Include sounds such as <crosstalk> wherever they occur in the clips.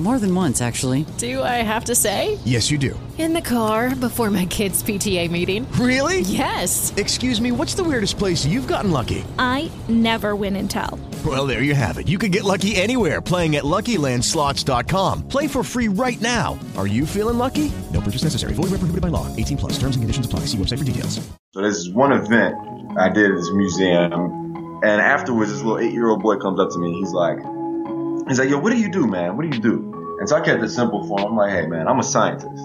More than once, actually. Do I have to say? Yes, you do. In the car before my kids' PTA meeting. Really? Yes. Excuse me, what's the weirdest place you've gotten lucky? I never win and tell. Well, there you have it. You can get lucky anywhere playing at LuckyLandSlots.com. Play for free right now. Are you feeling lucky? No purchase necessary. Void where prohibited by law. 18 plus. Terms and conditions apply. See website for details. So there's this one event I did at this museum, and afterwards, this little eight-year-old boy comes up to me. He's like, he's like, "Yo, what do you do, man? What do you do?" And so I kept it simple for him. I'm like, "Hey, man, I'm a scientist."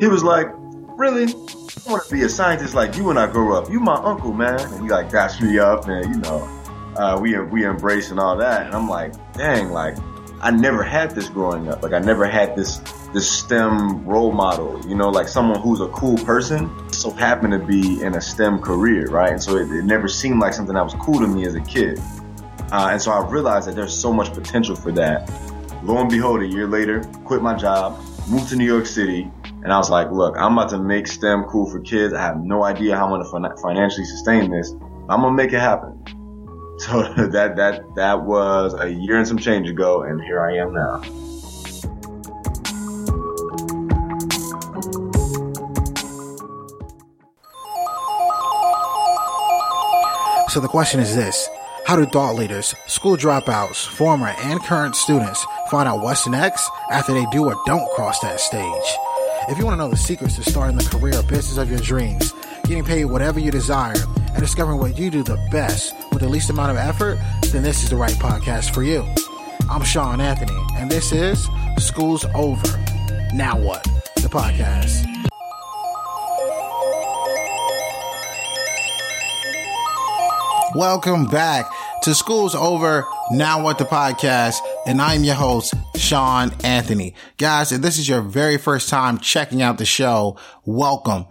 He was like, "Really? I want to be a scientist like you when I grow up. You my uncle, man." And he like dashed me up, and you know, uh, we we embrace and all that. And I'm like, "Dang, like." I never had this growing up. Like I never had this this STEM role model, you know, like someone who's a cool person. So happened to be in a STEM career, right? And so it, it never seemed like something that was cool to me as a kid. Uh, and so I realized that there's so much potential for that. Lo and behold, a year later, quit my job, moved to New York City, and I was like, look, I'm about to make STEM cool for kids. I have no idea how I'm going to financially sustain this. I'm going to make it happen. <laughs> So that that that was a year and some change ago, and here I am now. So the question is this. How do thought leaders, school dropouts, former and current students find out what's next after they do or don't cross that stage? If you want to know the secrets to starting the career or business of your dreams, getting paid whatever you desire, and discovering what you do the best with the least amount of effort, then this is the right podcast for you. I'm Shawn Anthony, and this is School's Over. Now what? The podcast. Welcome back to School's Over. Now what? The podcast. And I'm your host, Shawn Anthony. Guys, if this is your very first time checking out the show, welcome.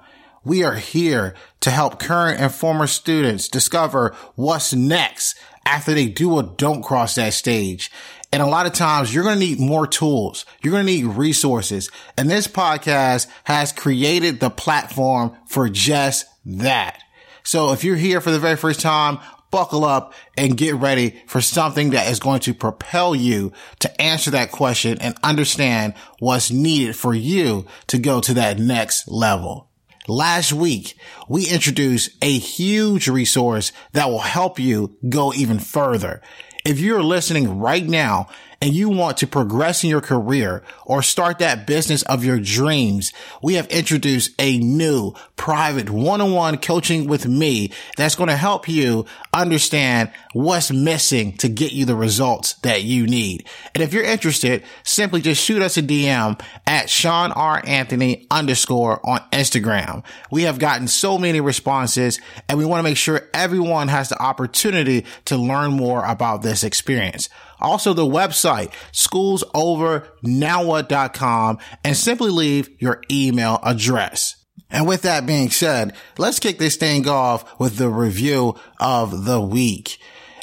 We are here to help current and former students discover what's next after they do or don't cross that stage. And a lot of times you're going to need more tools. You're going to need resources. And this podcast has created the platform for just that. So if you're here for the very first time, buckle up and get ready for something that is going to propel you to answer that question and understand what's needed for you to go to that next level. Last week, we introduced a huge resource that will help you go even further. If you're listening right now and you want to progress in your career or start that business of your dreams, we have introduced a new private one-on-one coaching with me that's going to help you understand what's missing to get you the results that you need. And if you're interested, simply just shoot us a DM at Shawn R. Anthony underscore on Instagram. We have gotten so many responses and we want to make sure everyone has the opportunity to learn more about this experience. Also the website, schoolsovernowwhat.com and simply leave your email address. And with that being said, let's kick this thing off with the review of the week.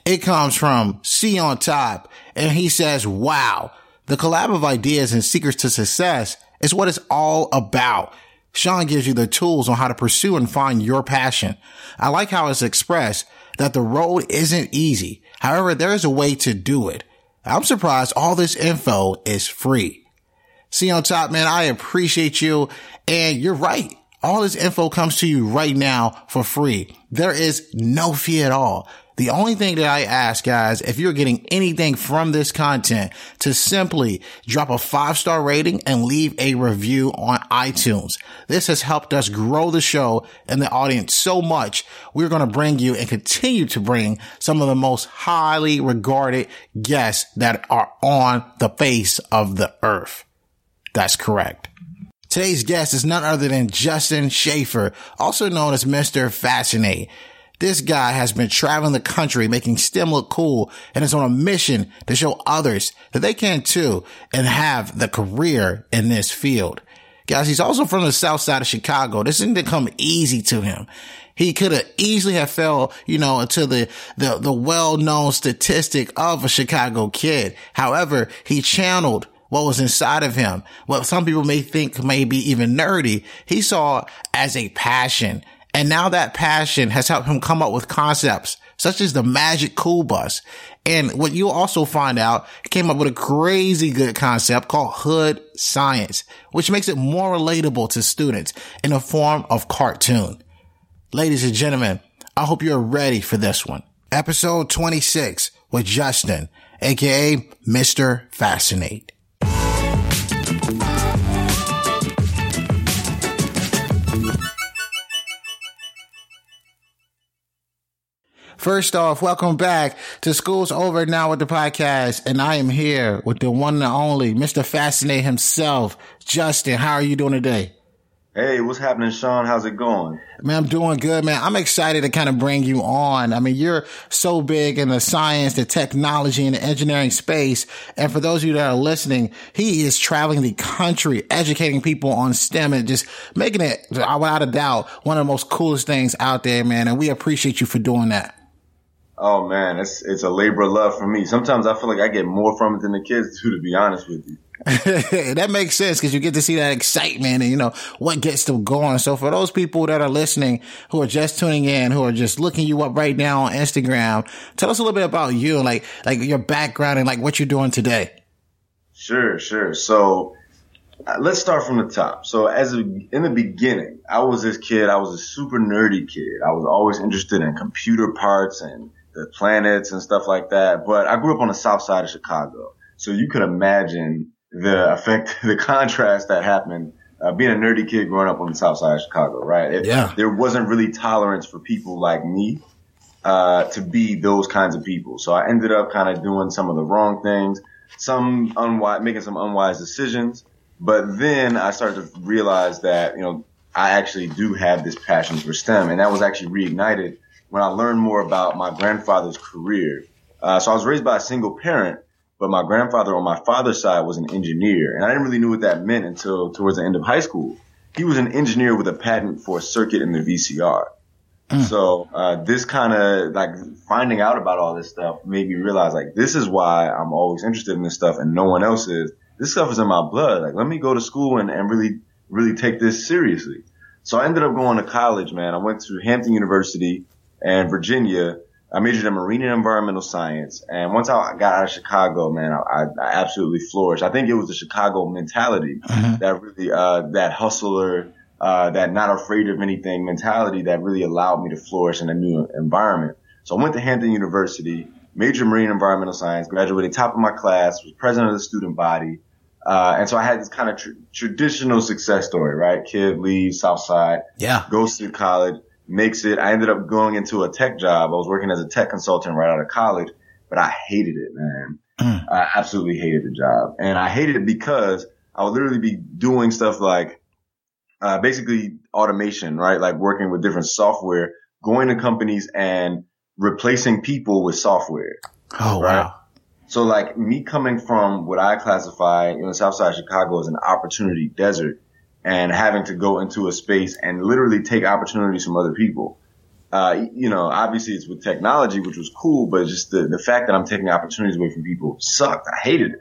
It comes from C on top and he says, wow, the collab of ideas and secrets to success is what it's all about. Shawn gives you the tools on how to pursue and find your passion. I like how it's expressed that the road isn't easy. However, there is a way to do it. I'm surprised all this info is free. See on top, man, I appreciate you. And you're right. All this info comes to you right now for free. There is no fee at all. The only thing that I ask guys, if you're getting anything from this content to simply drop a five star rating and leave a review on iTunes. This has helped us grow the show and the audience so much. We're going to bring you and continue to bring some of the most highly regarded guests that are on the face of the earth. That's correct. Today's guest is none other than Justin Shaifer, also known as Mr. Fascinate. This guy has been traveling the country making STEM look cool and is on a mission to show others that they can too and have the career in this field. Guys, he's also from the south side of Chicago. This didn't come easy to him. He could have easily have fell, you know, into the, the, the well-known statistic of a Chicago kid. However, he channeled what was inside of him, what some people may think may be even nerdy, he saw as a passion and now that passion has helped him come up with concepts such as the magic cool bus. And what you'll also find out, he came up with a crazy good concept called hood science, which makes it more relatable to students in the form of cartoon. Ladies and gentlemen, I hope you're ready for this one. Episode 26 with Justin, aka Mr. Fascinate. First off, welcome back to School's Over Now with the podcast. And I am here with the one and only Mr. Fascinate himself, Justin. How are you doing today? Hey, what's happening, Shawn? How's it going? Man, I'm doing good, man. I'm excited to kind of bring you on. I mean, you're so big in the science, the technology, and the engineering space. And for those of you that are listening, he is traveling the country, educating people on STEM and just making it, without a doubt, one of the most coolest things out there, man. And we appreciate you for doing that. Oh man, it's it's a labor of love for me. Sometimes I feel like I get more from it than the kids do, to be honest with you. <laughs> that makes sense because you get to see that excitement and you know what gets them going. So for those people that are listening who are just tuning in, who are just looking you up right now on Instagram, tell us a little bit about you, like like your background and like what you're doing today. Sure, sure. So uh, let's start from the top. So as a, in the beginning, I was this kid. I was a super nerdy kid. I was always interested in computer parts and the planets and stuff like that. But I grew up on the south side of Chicago. So you could imagine the effect, <laughs> the contrast that happened uh, being a nerdy kid growing up on the south side of Chicago, right? It, yeah. There wasn't really tolerance for people like me, uh, to be those kinds of people. So I ended up kind of doing some of the wrong things, some unwise, making some unwise decisions. But then I started to realize that, you know, I actually do have this passion for STEM and that was actually reignited when I learned more about my grandfather's career. Uh, so I was raised by a single parent, but my grandfather on my father's side was an engineer, and I didn't really know what that meant until towards the end of high school. He was an engineer with a patent for a circuit in the VCR. Mm. So uh, this kind of like finding out about all this stuff made me realize like this is why I'm always interested in this stuff and no one else is. This stuff is in my blood. Like let me go to school and, and really really take this seriously. So I ended up going to college, man. I went to Hampton University and Virginia. I majored in marine and environmental science. And once I got out of Chicago, man, I, I absolutely flourished. I think it was the Chicago mentality mm-hmm. that really, uh, that hustler, uh, that not afraid of anything mentality that really allowed me to flourish in a new environment. So I went to Hampton University, majored in marine and environmental science, graduated top of my class, was president of the student body. Uh, and so I had this kind of tr- traditional success story, right? Kid leaves Southside, yeah, goes to college, makes it. I ended up going into a tech job. I was working as a tech consultant right out of college, but I hated it, man. Mm. I absolutely hated the job. And I hated it because I would literally be doing stuff like, uh, basically automation, right? Like working with different software, going to companies and replacing people with software. Oh, right? wow. So like me coming from what I classify in the South Side of Chicago as an opportunity desert and having to go into a space and literally take opportunities from other people. Uh, you know, obviously it's with technology, which was cool, but just the, the fact that I'm taking opportunities away from people sucked. I hated it.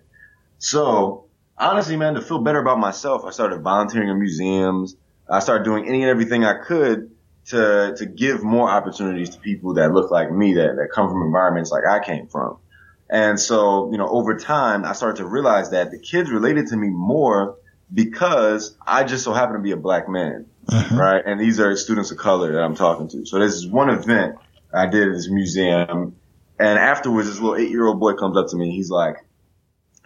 So honestly, man, to feel better about myself, I started volunteering in museums. I started doing any and everything I could to, to give more opportunities to people that look like me, that, that come from environments like I came from. And so, you know, over time, I started to realize that the kids related to me more because I just so happen to be a black man, right? And these are students of color that I'm talking to. So this is one event I did at this museum. And afterwards, this little eight year old boy comes up to me. He's like,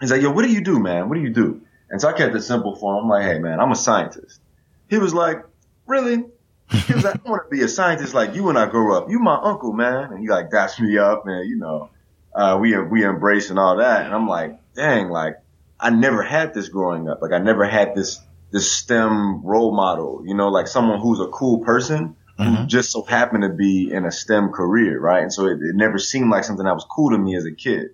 he's like, yo, what do you do, man? What do you do? And so I kept it simple for him. I'm like, hey, man, I'm a scientist. He was like, really? He was like, I want to be a scientist like you when I grow up. You my uncle, man. And he like dashed me up and, you know, uh, we, we embrace and all that. And I'm like, dang, like I never had this growing up. Like I never had this, this STEM role model, you know, like someone who's a cool person who just so happened to be in a STEM career, right? And so it, it never seemed like something that was cool to me as a kid.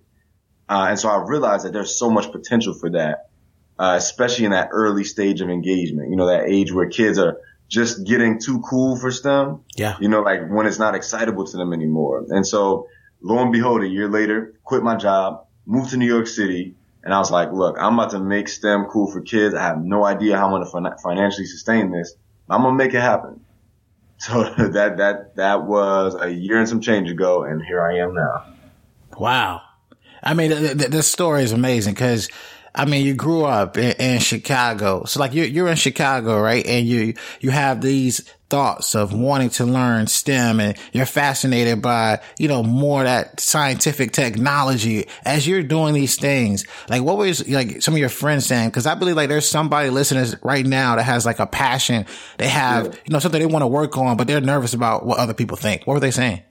Uh, and so I realized that there's so much potential for that, uh, especially in that early stage of engagement, you know, that age where kids are just getting too cool for STEM. Yeah. You know, like when it's not excitable to them anymore. And so lo and behold, a year later, quit my job, moved to New York City. And I was like, look, I'm about to make STEM cool for kids. I have no idea how I'm going to fin- financially sustain this. I'm going to make it happen. <laughs> So that, that, that was a year and some change ago. And here I am now. Wow. I mean, th- th- this story is amazing because, I mean, you grew up in, in Chicago. So like you're, you're in Chicago, right? And you, you have these thoughts of wanting to learn STEM and you're fascinated by, you know, more that scientific technology as you're doing these things. Like what was like some of your friends saying? Cause I believe like there's somebody listening right now that has like a passion. They have, you know, something they want to work on, but they're nervous about what other people think. What were they saying?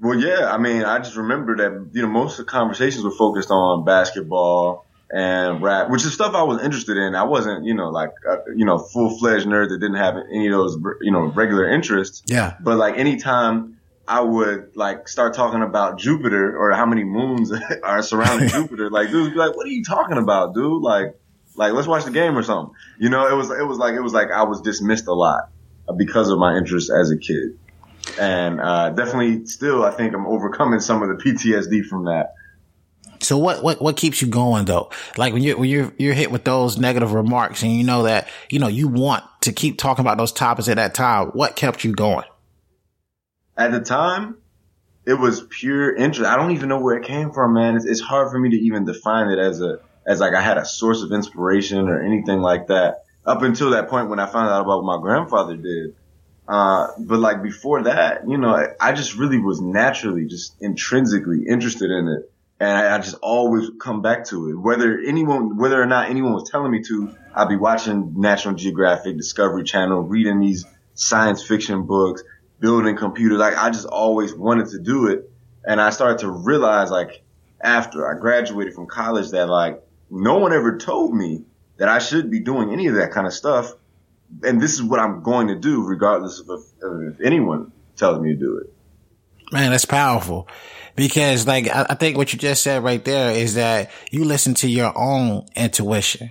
Well, yeah, I mean, I just remember that, you know, most of the conversations were focused on basketball and rap, which is stuff I was interested in. I wasn't, you know, like, uh, you know, full fledged nerd that didn't have any of those, you know, regular interests. Yeah. But like anytime I would like start talking about Jupiter or how many moons <laughs> are surrounding <laughs> Jupiter, like dudes be like, what are you talking about, dude? Like, like let's watch the game or something. You know, it was, it was like, it was like I was dismissed a lot because of my interest as a kid. And, uh, definitely still, I think I'm overcoming some of the PTSD from that. So what, what, what keeps you going though? Like when you're, when you're, you're hit with those negative remarks and you know that, you know, you want to keep talking about those topics at that time. What kept you going? At the time, it was pure interest. I don't even know where it came from, man. It's, it's hard for me to even define it as a, as like I had a source of inspiration or anything like that up until that point when I found out about what my grandfather did. Uh, but like before that, you know, I, I just really was naturally just intrinsically interested in it. And I, I just always come back to it. Whether anyone, whether or not anyone was telling me to, I'd be watching National Geographic, Discovery Channel, reading these science fiction books, building computers. Like I just always wanted to do it. And I started to realize like after I graduated from college that like no one ever told me that I should be doing any of that kind of stuff. And this is what I'm going to do regardless of if, of if anyone tells me to do it. Man, that's powerful because like, I, I think what you just said right there is that you listen to your own intuition.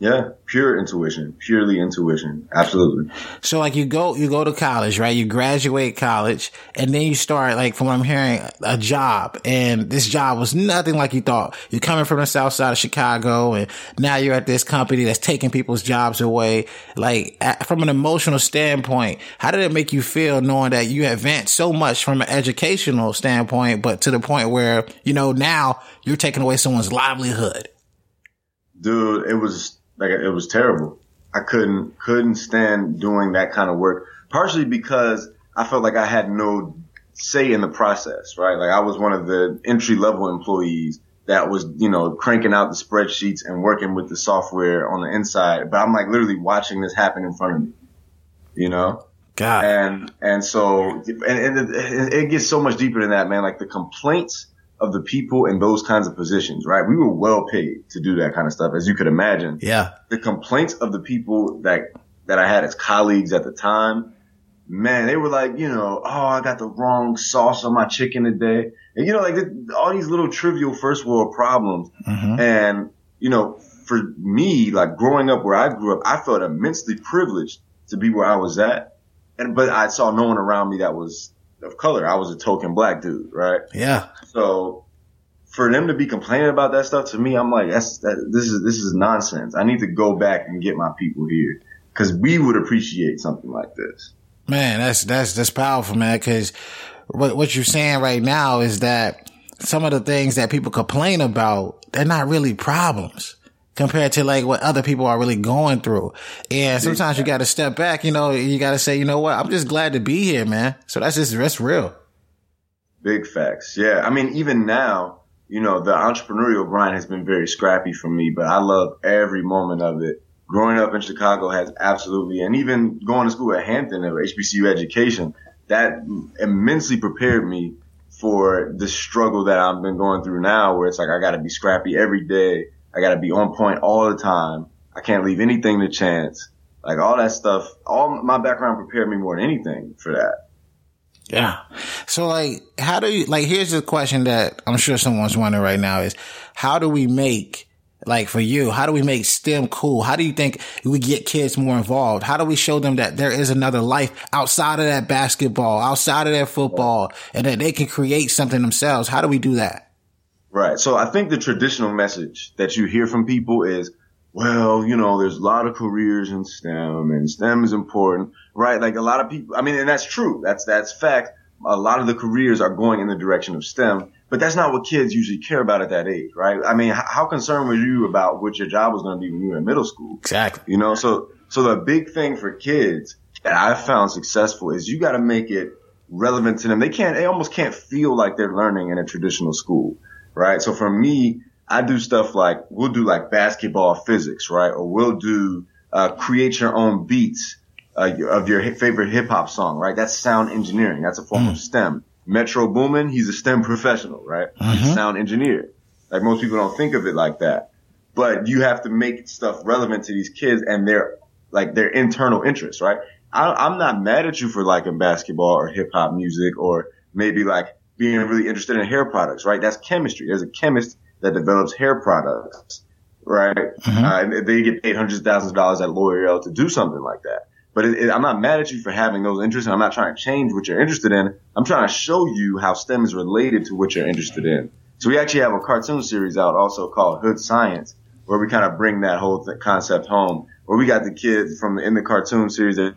Yeah, pure intuition, purely intuition. Absolutely. So like you go, you go to college, right? You graduate college and then you start like from what I'm hearing, a job and this job was nothing like you thought. You're coming from the south side of Chicago and now you're at this company that's taking people's jobs away. Like at, from an emotional standpoint, how did it make you feel knowing that you advanced so much from an educational standpoint, but to the point where, you know, now you're taking away someone's livelihood? Dude, it was like it was terrible. I couldn't couldn't stand doing that kind of work. Partially because I felt like I had no say in the process, right? Like I was one of the entry level employees that was, you know, cranking out the spreadsheets and working with the software on the inside. But I'm like literally watching this happen in front of me, you know? God. And, and so, and, and it, it gets so much deeper than that, man. Like the complaints of the people in those kinds of positions, right? We were well paid to do that kind of stuff, as you could imagine. Yeah. The complaints of the people that, that I had as colleagues at the time, man, they were like, you know, oh, I got the wrong sauce on my chicken today. And you know, like all these little trivial first world problems. Mm-hmm. And, you know, for me, like growing up where I grew up, I felt immensely privileged to be where I was at. And, but I saw no one around me that was of color. I was a token black dude, right? Yeah. So for them to be complaining about that stuff to me, I'm like, that's, that, this is, this is nonsense. I need to go back and get my people here because we would appreciate something like this. Man, that's, that's, that's powerful, man. Cause what, what you're saying right now is that some of the things that people complain about, they're not really problems compared to like what other people are really going through. And sometimes you got to step back, you know, you got to say, you know what? I'm just glad to be here, man. So that's just, that's real. Big facts. Yeah. I mean, even now, you know, the entrepreneurial grind has been very scrappy for me, but I love every moment of it. Growing up in Chicago has absolutely, and even going to school at Hampton or HBCU education, that immensely prepared me for the struggle that I've been going through now, where it's like I got to be scrappy every day. I got to be on point all the time. I can't leave anything to chance. Like all that stuff, all my background prepared me more than anything for that. Yeah. So like, how do you, like, here's the question that I'm sure someone's wondering right now is how do we make like for you, how do we make STEM cool? How do you think we get kids more involved? How do we show them that there is another life outside of that basketball, outside of that football, and that they can create something themselves? How do we do that? Right. So I think the traditional message that you hear from people is, well, you know, there's a lot of careers in STEM and STEM is important, right? Like a lot of people, I mean, and that's true. That's, that's fact. A lot of the careers are going in the direction of STEM, but that's not what kids usually care about at that age, right? I mean, how concerned were you about what your job was going to be when you were in middle school? Exactly. You know, so, so the big thing for kids that I've found successful is you got to make it relevant to them. They can't, they almost can't feel like they're learning in a traditional school, right? So for me, I do stuff like, we'll do like basketball physics, right? Or we'll do, uh, create your own beats, uh, of your favorite hip hop song, right? That's sound engineering. That's a form mm. of STEM. Metro Boomin, he's a STEM professional, right? Mm-hmm. Sound engineer. Like most people don't think of it like that. But you have to make stuff relevant to these kids and their, like their internal interests, right? I, am not mad at you for liking basketball or hip hop music or maybe like being really interested in hair products, right? That's chemistry. There's a chemist that develops hair products, right? Mm-hmm. Uh, and they get paid hundreds of thousands of dollars at L'Oreal to do something like that. But it, it, I'm not mad at you for having those interests, and I'm not trying to change what you're interested in. I'm trying to show you how STEM is related to what you're interested in. So we actually have a cartoon series out also called Hood Science, where we kind of bring that whole th- concept home. Where we got the kids from in the cartoon series that,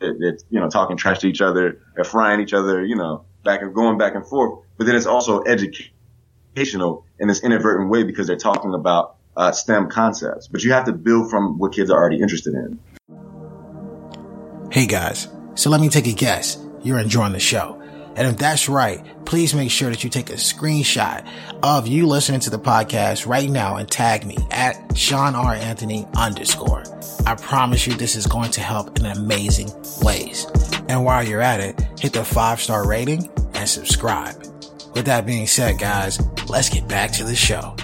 that, that you know talking trash to each other, they're frying each other, you know, back and going back and forth. But then it's also educational in this inadvertent way because they're talking about uh, STEM concepts. But you have to build from what kids are already interested in. Hey guys, so let me take a guess. You're enjoying the show. And if that's right, please make sure that you take a screenshot of you listening to the podcast right now and tag me at Shawn R. Anthony underscore. I promise you this is going to help in amazing ways. And while you're at it, hit the five star rating and subscribe. With that being said, guys, let's get back to the show.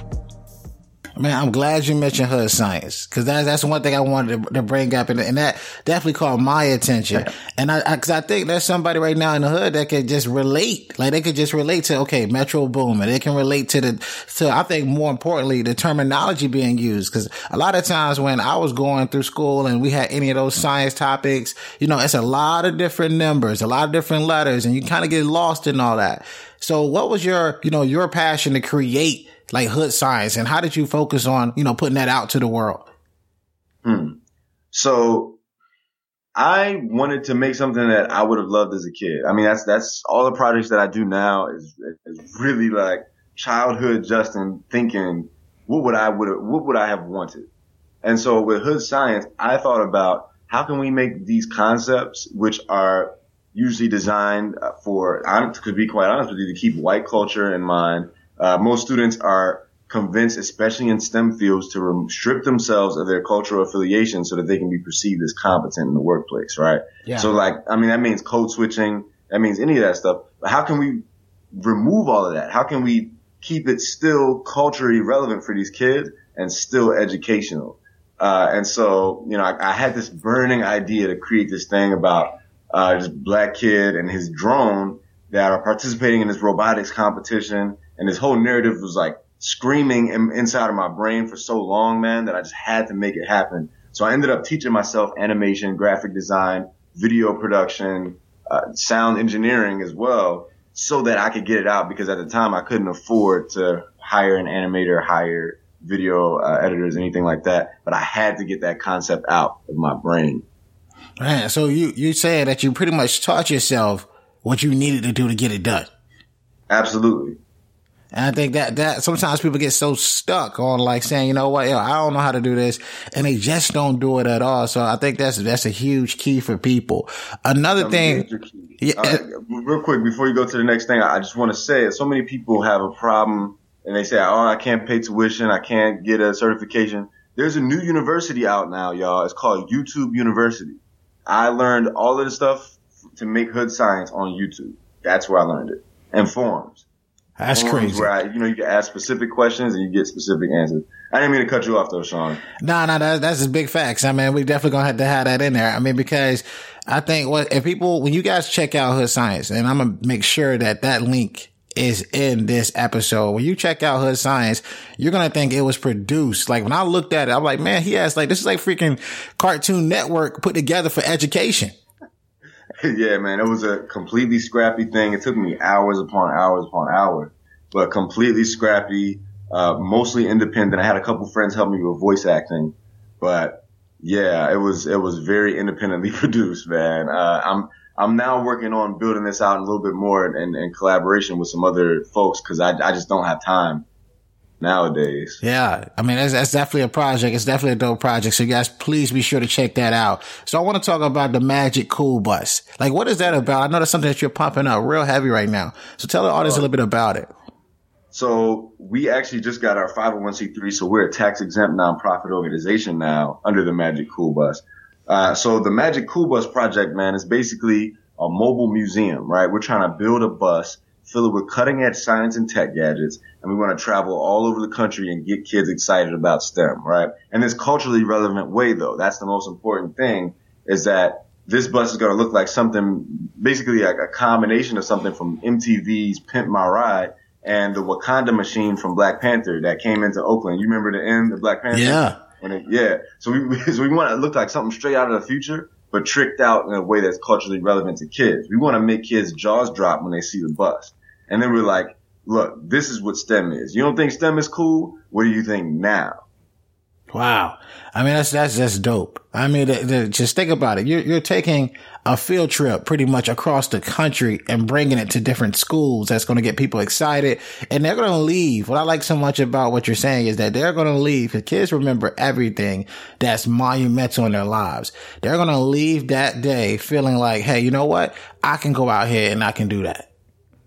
Man, I'm glad you mentioned hood science because that's that's one thing I wanted to, to bring up, and, and, that definitely caught my attention. And I, because I, I, think there's somebody right now in the hood that could just relate, like they could just relate to okay, Metro Boomin, they can relate to the to I think more importantly the terminology being used because a lot of times when I was going through school and we had any of those science topics, you know, it's a lot of different numbers, a lot of different letters, and you kind of get lost in all that. So, what was your you know your passion to create? Like hood science and how did you focus on, you know, putting that out to the world? Hmm. So I wanted to make something that I would have loved as a kid. I mean, that's, that's all the projects that I do now is, is really like childhood Justin thinking, what would I would what would I have wanted? And so with hood science, I thought about how can we make these concepts, which are usually designed for, I'm to be quite honest with you, to keep white culture in mind uh, most students are convinced, especially in STEM fields, to rem- strip themselves of their cultural affiliation so that they can be perceived as competent in the workplace, right? Yeah. So like, I mean, that means code switching. That means any of that stuff. But how can we remove all of that? How can we keep it still culturally relevant for these kids and still educational? Uh, and so, you know, I, I, had this burning idea to create this thing about, uh, this black kid and his drone that are participating in this robotics competition and this whole narrative was like screaming in, inside of my brain for so long, man, that I just had to make it happen. So I ended up teaching myself animation, graphic design, video production, uh, sound engineering as well, so that I could get it out because at the time I couldn't afford to hire an animator, hire video uh, editors, anything like that. But I had to get that concept out of my brain. Man, so you you saying that you pretty much taught yourself what you needed to do to get it done. Absolutely. And I think that, that sometimes people get so stuck on like saying, you know what, yo, I don't know how to do this. And they just don't do it at all. So I think that's, that's a huge key for people. Another thing. Yeah. Uh, real quick, before you go to the next thing, I just want to say so many people have a problem and they say, oh, I can't pay tuition. I can't get a certification. There's a new university out now, y'all. It's called YouTube University. I learned all of the stuff to make hood science on YouTube. That's where I learned it. And forums. That's crazy. Where I, you know, you can ask specific questions and you get specific answers. I didn't mean to cut you off though, Shawn. No, no, that, that's just big facts. I mean, we definitely gonna have to have that in there. I mean, because I think what if people, when you guys check out Hood Science, and I'm gonna make sure that that link is in this episode. When you check out Hood Science, you're gonna think it was produced. Like when I looked at it, I'm like, man, he has like this is like freaking Cartoon Network put together for education. <laughs> yeah, man, it was a completely scrappy thing. It took me hours upon hours upon hours, but completely scrappy, uh, mostly independent. I had a couple friends help me with voice acting, but yeah, it was, it was very independently <laughs> produced, man. Uh, I'm, I'm now working on building this out a little bit more in, in collaboration with some other folks because I, I just don't have time nowadays. Yeah. I mean, that's, that's definitely a project. It's definitely a dope project. So guys, please be sure to check that out. So I want to talk about the Magic Cool Bus. Like, what is that about? I know that's something that you're pumping up real heavy right now. So tell the audience uh, a little bit about it. So we actually just got our 501c3. So we're a tax exempt nonprofit organization now under the Magic Cool Bus. Uh, so the Magic Cool Bus project, man, is basically a mobile museum, right? We're trying to build a bus fill it with cutting edge science and tech gadgets. And we want to travel all over the country and get kids excited about STEM, right? In this culturally relevant way, though. That's the most important thing is that this bus is going to look like something, basically like a combination of something from MTV's Pimp My Ride and the Wakanda machine from Black Panther that came into Oakland. You remember the end of Black Panther? Yeah. It, yeah. So we, <laughs> so we want to look like something straight out of the future, but tricked out in a way that's culturally relevant to kids. We want to make kids jaws drop when they see the bus. And then we're like, look, this is what STEM is. You don't think STEM is cool? What do you think now? Wow. I mean, that's, that's, that's dope. I mean, the, the, just think about it. You're, you're taking a field trip pretty much across the country and bringing it to different schools. That's going to get people excited and they're going to leave. What I like so much about what you're saying is that they're going to leave because kids remember everything that's monumental in their lives. They're going to leave that day feeling like, Hey, you know what? I can go out here and I can do that.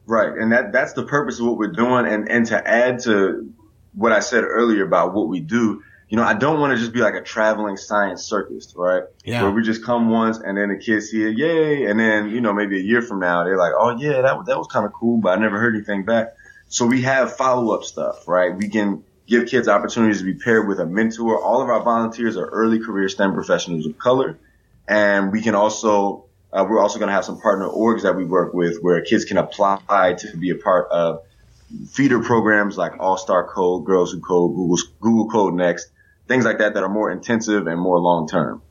Right. And that, that's the purpose of what we're doing. And, and to add to what I said earlier about what we do, you know, I don't want to just be like a traveling science circus, right? Yeah. Where we just come once and then the kids see it, yay. And then, you know, maybe a year from now, they're like, oh yeah, that, that was kind of cool, but I never heard anything back. So we have follow up stuff, right? We can give kids opportunities to be paired with a mentor. All of our volunteers are early career STEM professionals of color. And we can also uh, we're also going to have some partner orgs that we work with where kids can apply to be a part of feeder programs like All Star Code, Girls Who Code, Google, Google Code Next, things like that that are more intensive and more long term.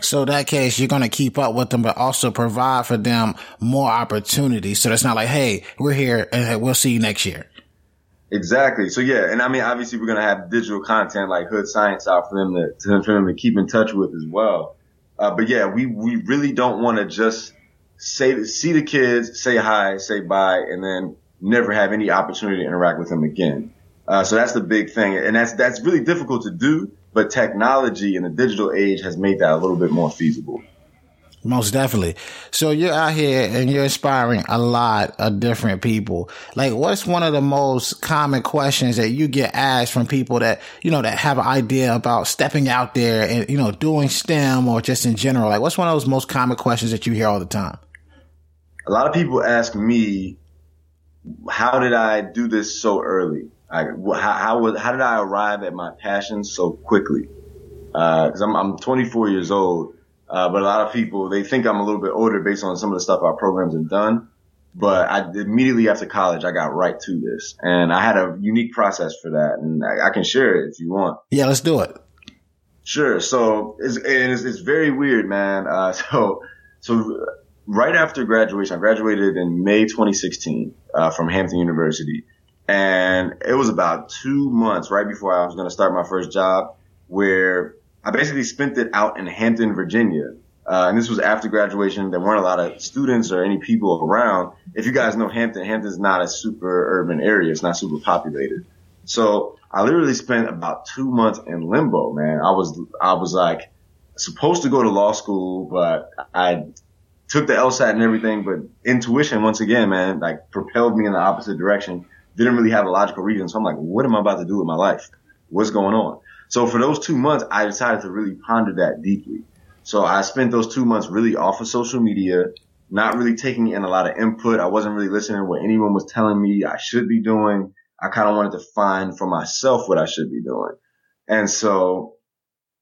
So in that case, you're going to keep up with them, but also provide for them more opportunities. So that's not like, hey, we're here and we'll see you next year. Exactly. So yeah, and I mean, obviously, we're going to have digital content like Hood Science out for them to, for them to keep in touch with as well. Uh, but yeah, we, we really don't want to just say, see the kids, say hi, say bye, and then never have any opportunity to interact with them again. Uh, so that's the big thing. And that's, that's really difficult to do, but technology in the digital age has made that a little bit more feasible. Most definitely. So you're out here and you're inspiring a lot of different people. Like what's one of the most common questions that you get asked from people that, you know, that have an idea about stepping out there and, you know, doing STEM or just in general? Like what's one of those most common questions that you hear all the time? A lot of people ask me, how did I do this so early? Like, how, how, was, how did I arrive at my passion so quickly? Uh, cause I'm, I'm 24 years old uh, but a lot of people, they think I'm a little bit older based on some of the stuff our programs have done. But I immediately after college, I got right to this and I had a unique process for that and I, I can share it if you want. Yeah, let's do it. Sure. So it's, it's, it's very weird, man. Uh, <laughs> so, so right after graduation, I graduated in May 2016, uh, from Hampton University. And it was about two months right before I was going to start my first job where I basically spent it out in Hampton, Virginia, uh, and this was after graduation. There weren't a lot of students or any people around. If you guys know Hampton, Hampton's not a super urban area. It's not super populated. So I literally spent about two months in limbo, man. I was, I was like supposed to go to law school, but I took the LSAT and everything, but intuition, once again, man, like propelled me in the opposite direction. Didn't really have a logical reason. So I'm like, what am I about to do with my life? What's going on? So for those two months, I decided to really ponder that deeply. So I spent those two months really off of social media, not really taking in a lot of input. I wasn't really listening to what anyone was telling me I should be doing. I kind of wanted to find for myself what I should be doing. And so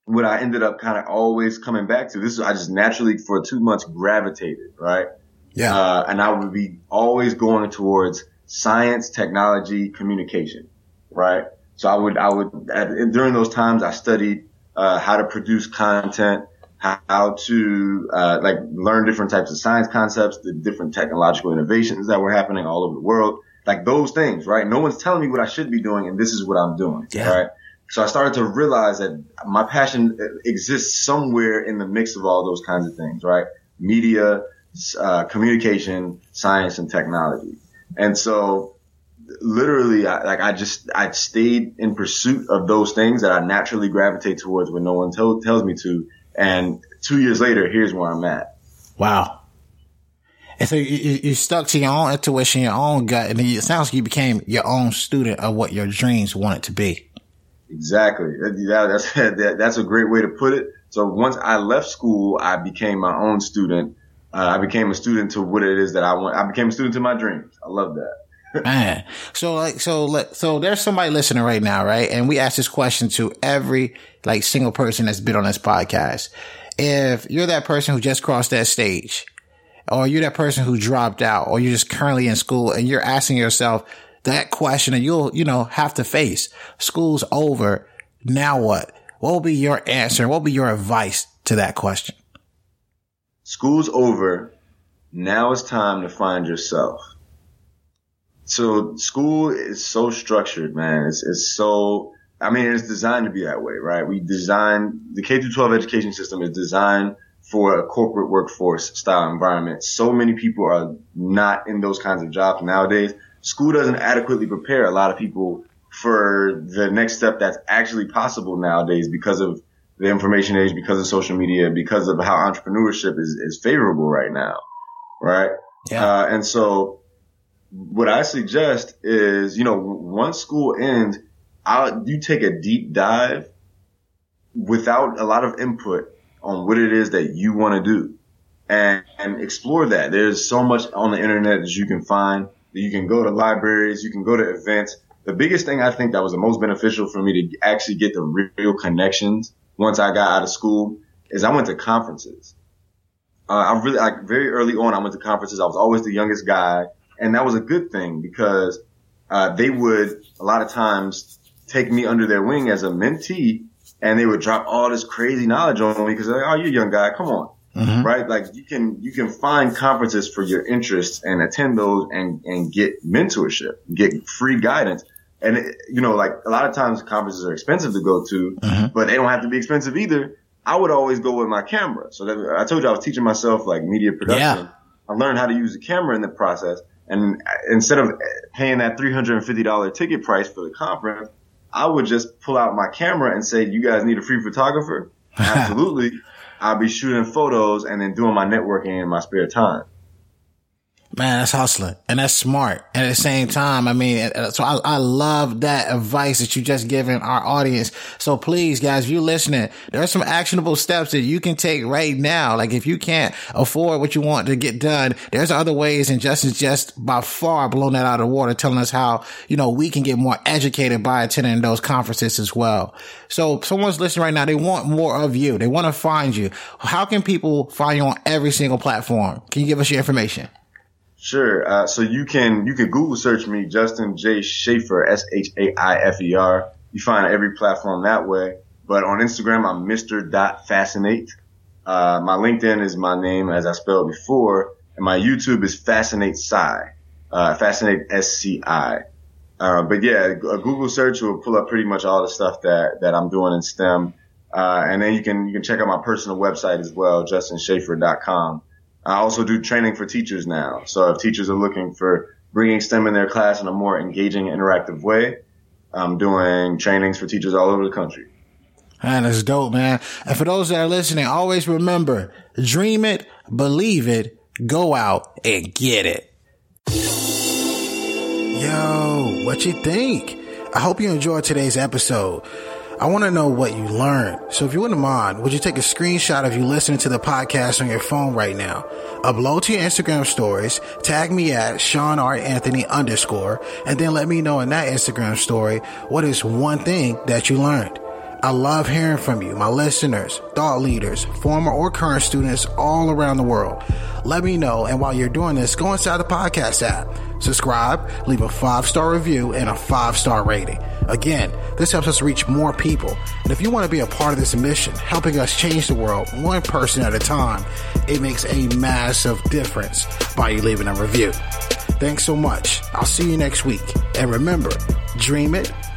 what I ended up kind of always coming back to, this is, I just naturally for two months gravitated, right? Yeah. Uh, and I would be always going towards science, technology, communication, right? So I would, I would, at, during those times I studied, uh, how to produce content, how to uh, like learn different types of science concepts, the different technological innovations that were happening all over the world, like those things, right? No one's telling me what I should be doing, and this is what I'm doing, Yeah. right? So I started to realize that my passion exists somewhere in the mix of all those kinds of things, right? Media, uh, communication, science, and technology. And so literally, I, like I just, I stayed in pursuit of those things that I naturally gravitate towards when no one tell, tells me to. And two years later, here's where I'm at. Wow. And so you, you you stuck to your own intuition, your own gut, and it sounds like you became your own student of what your dreams wanted to be. Exactly. That, that's, <laughs> that, that's a great way to put it. So once I left school, I became my own student. Uh, I became a student to what it is that I want. I became a student to my dreams. I love that. Man. So like, so let, so there's somebody listening right now, right? And we ask this question to every like single person that's been on this podcast. If you're that person who just crossed that stage, or you're that person who dropped out, or you're just currently in school and you're asking yourself that question and you'll, you know, have to face school's over. Now what? What will be your answer? What will be your advice to that question? School's over. Now it's time to find yourself. So school is so structured, man. It's, it's so, I mean, it's designed to be that way, right? We design, the K through 12 education system is designed for a corporate workforce style environment. So many people are not in those kinds of jobs nowadays. School doesn't adequately prepare a lot of people for the next step that's actually possible nowadays because of the information age, because of social media, because of how entrepreneurship is, is favorable right now. Right. Yeah. Uh, and so what I suggest is, you know, once school ends, I'll, you take a deep dive without a lot of input on what it is that you want to do and, and explore that. There's so much on the internet that you can find you can go to libraries, you can go to events. The biggest thing I think that was the most beneficial for me to actually get the real connections once I got out of school is I went to conferences. Uh, I really, like very early on, I went to conferences. I was always the youngest guy. And that was a good thing because, uh, they would a lot of times take me under their wing as a mentee and they would drop all this crazy knowledge on me because they're like, oh, you're a young guy. Come on. Right? Like you can, you can find conferences for your interests and attend those and, and get mentorship, get free guidance. And it, you know, like a lot of times conferences are expensive to go to, but they don't have to be expensive either. I would always go with my camera. So that, I told you I was teaching myself like media production. Yeah. I learned how to use the camera in the process. And instead of paying that $350 ticket price for the conference, I would just pull out my camera and say, you guys need a free photographer? <laughs> Absolutely. I'll be shooting photos and then doing my networking in my spare time. Man, that's hustling and that's smart. And at the same time, I mean, uh, so I, I love that advice that you just given our audience. So please, guys, if you're listening, there are some actionable steps that you can take right now. Like if you can't afford what you want to get done, there's other ways. And Justin's just by far blown that out of the water, telling us how, you know, we can get more educated by attending those conferences as well. So someone's listening right now. They want more of you. They want to find you. How can people find you on every single platform? Can you give us your information? Sure. Uh, so you can you can Google search me, Justin J Shaifer, S H A I F E R. You find every platform that way. But on Instagram, I'm Mr. Fascinate. Uh, my LinkedIn is my name as I spelled before, and my YouTube is Fascinate Sci. Uh, Fascinate S C I. Uh, but yeah, a Google search will pull up pretty much all the stuff that that I'm doing in STEM. Uh, and then you can, you can check out my personal website as well, justinshaifer.com. I also do training for teachers now. So if teachers are looking for bringing STEM in their class in a more engaging, interactive way, I'm doing trainings for teachers all over the country. Man, that's dope, man. And for those that are listening, always remember, dream it, believe it, go out and get it. Yo, what you think? I hope you enjoyed today's episode. I want to know what you learned. So if you wouldn't mind, would you take a screenshot of you listening to the podcast on your phone right now? Upload to your Instagram stories, tag me at Shawn R. Anthony underscore, and then let me know in that Instagram story what is one thing that you learned. I love hearing from you, my listeners, thought leaders, former or current students all around the world. Let me know. And while you're doing this, go inside the podcast app, subscribe, leave a five star review and a five star rating. Again, this helps us reach more people. And if you want to be a part of this mission, helping us change the world one person at a time, it makes a massive difference by you leaving a review. Thanks so much. I'll see you next week. And remember, dream it,